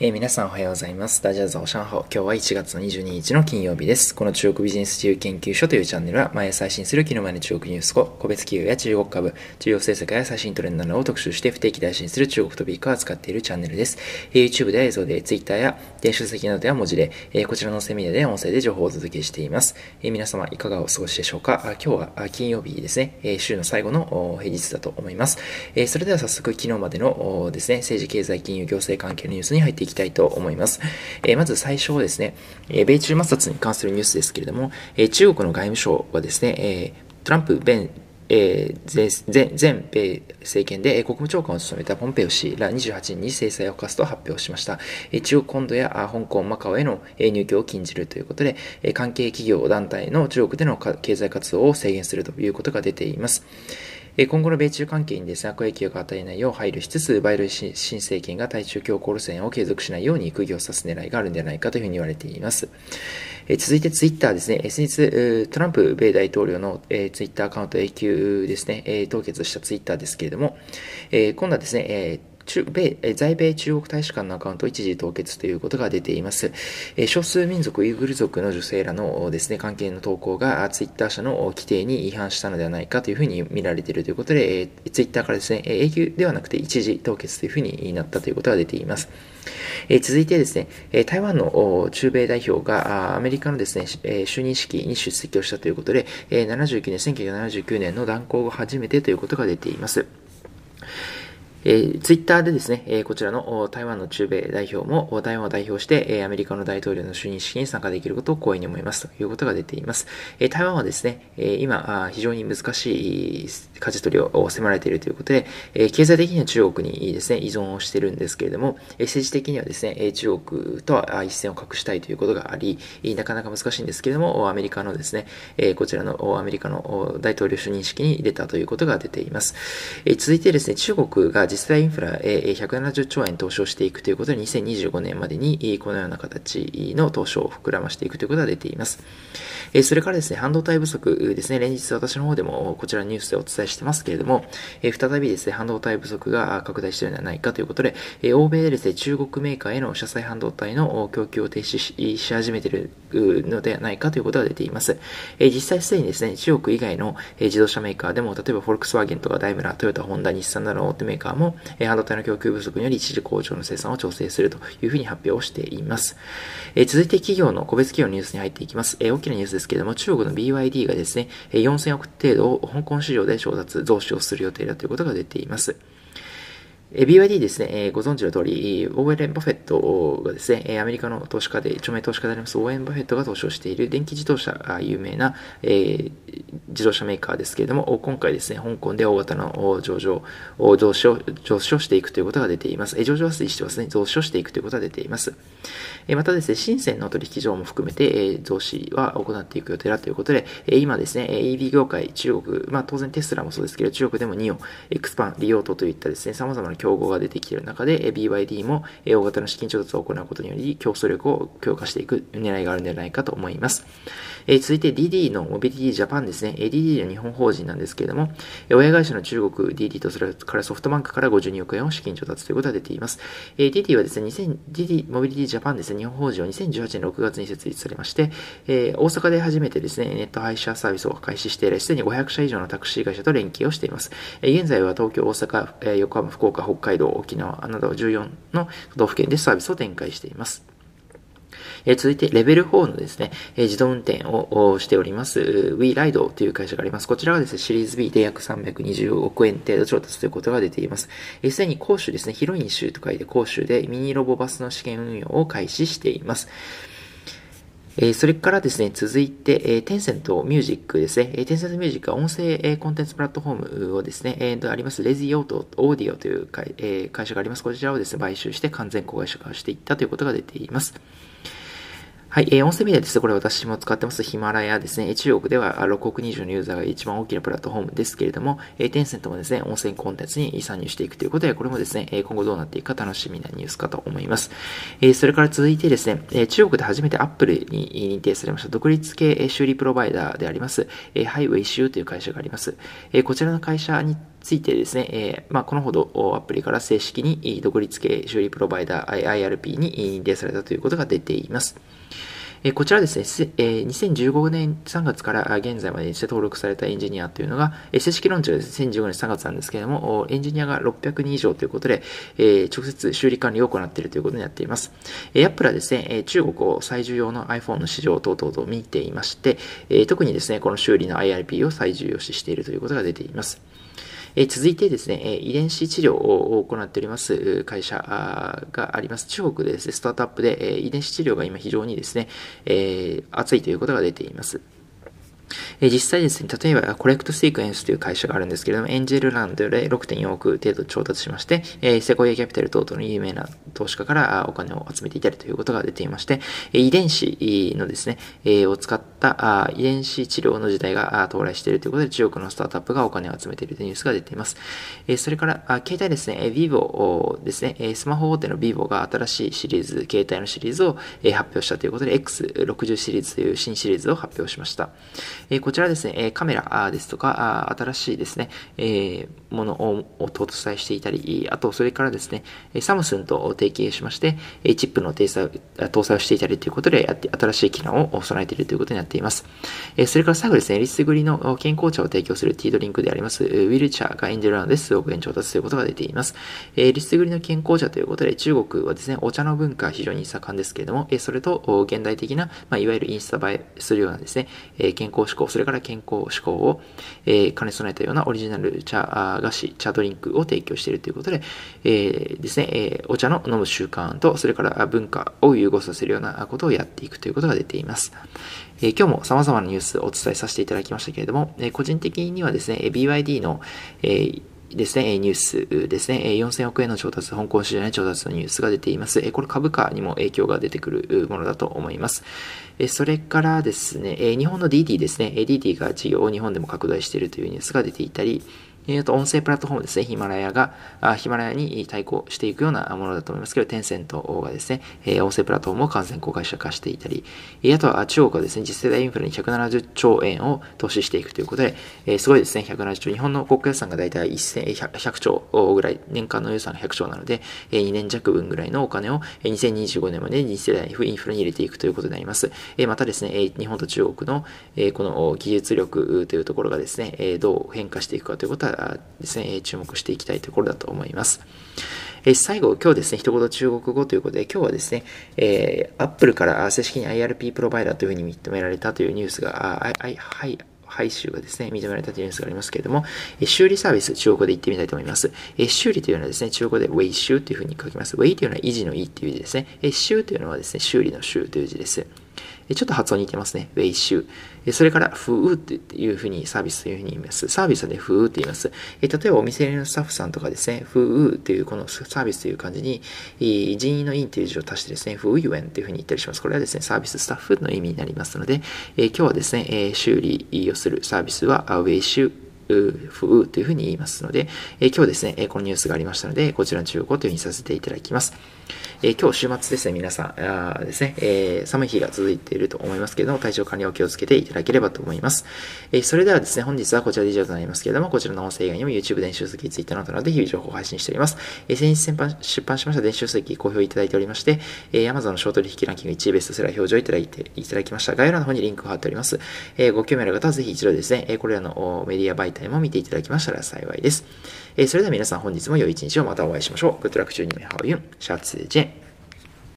えー、皆さんおはようございます。ダジャズオシャンホ。今日は1月の22日の金曜日です。この中国ビジネス自由研究所というチャンネルは、毎朝配信する昨日までの中国ニュースを、個別企業や中国株、重要政策や最新トレンドなどを特集して不定期で配信する中国トピックを扱っているチャンネルです。えー、YouTube では映像で、Twitter や電子書籍などでは文字で、えー、こちらのセミナーで音声で情報をお届けしています。え皆様いかがお過ごしでしょうか？あ今日は金曜日ですね、え週の最後の平日だと思います。えそれでは早速昨日までのですね、政治経済金融行政関係のニュースに入っていききたいと思います。。えー、まず最初はですね、えー、米中摩擦に関するニュースですけれども、えー、中国の外務省はですね、えー、トランプ前えー、前米政権で国務長官を務めたポンペオ氏ら28人に制裁を科すと発表しました。中国本土や香港、マカオへの入居を禁じるということで、関係企業団体の中国での経済活動を制限するということが出ています。今後の米中関係にですね、悪影響が与えないよう配慮しつつ、バイデン新政権が対中強硬路線を継続しないように釘を刺す狙いがあるんではないかというふうに言われています。続いてツイッターですね。先日、トランプ米大統領のツイッターアカウント永久ですね、凍結したツイッターですけれども、今度はですね、中米在米中国大使館のアカウントを一時凍結ということが出ています。少数民族ウイグル族の女性らのですね、関係の投稿がツイッター社の規定に違反したのではないかというふうに見られているということで、ツイッターからですね、永久ではなくて一時凍結というふうになったということが出ています。え続いてですね、台湾の中米代表がアメリカのですね、就任式に出席をしたということで、79年、1979年の断交後初めてということが出ています。えー、ツイッターでですね、えー、こちらの台湾の中米代表も台湾を代表して、えー、アメリカの大統領の就任式に参加できることを光栄に思いますということが出ています。えー、台湾はですね、えー、今非常に難しい舵取りを迫られているということで、えー、経済的には中国にですね、依存をしているんですけれども、えー、政治的にはですね、中国とは一線を画したいということがあり、なかなか難しいんですけれども、アメリカのですね、えー、こちらのアメリカの大統領就任式に出たということが出ています。えー、続いてですね、中国が実際インフラへ170兆円投資をしていくということで、2025年までにこのような形の投資を膨らましていくということが出ています。それからですね、半導体不足ですね、連日私の方でもこちらニュースでお伝えしてますけれども、再びですね、半導体不足が拡大しているのではないかということで、欧米でですね、中国メーカーへの車載半導体の供給を停止し始めているのではないかということが出ています。実際すでにですね、中国以外の自動車メーカーでも、例えばフォルクスワーゲンとかダイムラー、トヨタ、ホンダ、日産などの大手メーカーも、え半導体の供給不足により一時工場の生産を調整するというふうに発表をしています。え続いて企業の、個別企業のニュースに入っていきます。え大きなニュースですけれども、中国の BYD がですね、4000億程度を香港市場で調達、増資をする予定だということが出ています。BYD ですね、えー、ご存知の通り、ウォーレン・バフェットがですね、アメリカの投資家で、著名投資家であります、ウォーレン・バフェットが投資をしている電気自動車が有名な、えー、自動車メーカーですけれども、今回ですね、香港で大型の上場、増資を、増資をしていくということが出ています。上場はもうしてますね、増資をしていくということが出ています。またですね、深センの取引所も含めて、増資は行っていく予定だということで、今ですね、EV 業界、中国、まあ当然テスラもそうですけど、中国でも NIO、エクスパン、リオートといったですね、様々な競合が出てきている中で、BYD も大型の資金調達を行うことにより、競争力を強化していく狙いがあるのではないかと思います。え続いて DD のモビリティジャパンですね。DD の日本法人なんですけれども、親会社の中国 DD とそれからソフトバンクから52億円を資金調達ということが出ています。え DD はですね、DD モビリティジャパンですね、日本法人は2018年6月に設立されまして、え大阪で初めてですね、ネット配車サービスを開始して以来、すでに500社以上のタクシー会社と連携をしています。え現在は東京、大阪、え横浜、福岡、北海道、沖縄など14の都道府県でサービスを展開しています。え続いて、レベル4のですね、え自動運転をしております、WeRide という会社があります。こちらはですね、シリーズ B で約320億円程度調達ということが出ています。す、で、に講州ですね、広い州と書いて講州でミニロボバスの試験運用を開始しています。えそれからですね、続いて、え、テンセントミュージックですね。え、テンセントミュージックは音声、え、コンテンツプラットフォームをですね、えー、あります、レジオートオーディオという会,、え、会社があります。こちらをですね、買収して完全子会社化していったということが出ています。はい、えー、音声メディアです、これ私も使ってますヒマラヤですね、中国では6億20のユーザーが一番大きなプラットフォームですけれども、えー、テンセントもですね、音声コンテンツに参入していくということで、これもですね、今後どうなっていくか楽しみなニュースかと思います。えー、それから続いてですね、え中国で初めて Apple に認定されました独立系修理プロバイダーであります、えハイウェイシューという会社があります。えこちらの会社についてですね、えー、まあ、このほどアプリから正式に独立系修理プロバイダー IRP に認定されたということが出ています。こちらですね、2015年3月から現在までにして登録されたエンジニアというのが、正式論調は2015年3月なんですけれども、エンジニアが600人以上ということで、直接修理管理を行っているということになっています。えアップルはですね、中国を最重要の iPhone の市場等々と見ていまして、特にですね、この修理の IRP を最重要視しているということが出ています。え続いてですね、え遺伝子治療を行っております会社があります。中国でですね、スタートアップでえ遺伝子治療が今非常にですね、え熱いということが出ています。え実際ですね、例えば、コレクトシークエンスという会社があるんですけれども、エンジェルランドで6.4億程度調達しまして、えセコイアキャピタル等々の有名な投資家からお金を集めていたりということが出ていまして、遺伝子のですね、えを使った遺伝子治療の時代が到来しているということで、中国のスタートアップがお金を集めているというニュースが出ています。えそれから、携帯ですね、vivo ですね、スマホ大手の vivo が新しいシリーズ、携帯のシリーズを発表したということで、X60 シリーズという新シリーズを発表しました。えこちらですねえ、カメラですとか、新しいですね、えものを搭載していたり、あと、それからですね、サムスンと提携しまして、チップの搭載搭載をしていたりということで、新しい機能を備えているということになっていますえ。それから最後ですね、リスグリの健康茶を提供するティードリンクであります、ウィルチャーがエンジェルランドで数億円調達ということが出ています。えリスグリの健康茶ということで、中国はですね、お茶の文化非常に盛んですけれども、えそれと現代的な、まあ、いわゆるインスタ映えするようなですね、健康志考、それから健康志向を、えー、兼ね備えたようなオリジナル茶菓子、茶ドリンクを提供しているということで、えー、ですね、えー、お茶の飲む習慣と、それから文化を融合させるようなことをやっていくということが出ています。え、今日も様々なニュースをお伝えさせていただきましたけれども、え、個人的にはですね、BYD の、えーですね、ニュースですね、4000億円の調達、香港市場の調達のニュースが出ています。これ株価にも影響が出てくるものだと思います。それからですね、日本の DT ですね、DT が事業を日本でも拡大しているというニュースが出ていたり、えー、と音声プラットフォームですね、ヒマラヤが、あヒマラヤに対抗していくようなものだと思いますけど、テンセントがですね、え、音声プラットフォームを完全公開者化していたり、あとは中国はですね、次世代インフラに170兆円を投資していくということで、え、すごいですね、170兆。日本の国家予算がだいたい100兆ぐらい、年間の予算が100兆なので、えー、2年弱分ぐらいのお金を2025年までに次世代インフラに入れていくということになります。え、またですね、日本と中国の、え、この技術力というところがですね、え、どう変化していくかということはですね、注目していきたいところだと思います。え最後、今日ですね、一言中国語ということで、今日はですね、えー、Apple から正式に IRP プロバイダーというふうに認められたというニュースが、あはい、はい、配収がですね、認められたというニュースがありますけれども、修理サービス、中国語で言ってみたいと思います。修理というのはですね、中国語でウェイ修というふうに書きます。ウェイというのは維持の維という字ですね。修というのはですね、修理の修という字です。ちょっと発音似てますね。ウェイシュー。それから、フーっていうふうにサービスというふうに言います。サービスはね、フーって言います。例えばお店のスタッフさんとかですね、フーっていうこのサービスという感じに、人員のインという字を足してですね、フーユエンっていうふうに言ったりします。これはですね、サービススタッフの意味になりますので、今日はですね、修理をするサービスは、ウェイシュー、フーというふうに言いますので、え今日ですね、このニュースがありましたので、こちらの中国語というふうにさせていただきます。えー、今日週末ですね、皆さん、あですね、えー、寒い日が続いていると思いますけれども、体調管理を気をつけていただければと思います。えー、それではですね、本日はこちらで以上となりますけれども、こちらの音声以外にも YouTube 電子書籍、Twitter などなどで日々情報を配信しております。えー、先日出版しました電子書籍、好評いただいておりまして、えー、Amazon のショート取引ランキング1位ベストセラー表示をいただいていただきました。概要欄の方にリンクを貼っております。えー、ご興味ある方はぜひ一度ですね、えこれらのメディア媒体も見ていただきましたら幸いです。えそれでは皆さん本日も良い一日をまたお会いしましょう。Good luck to you, how you? シャツジェン。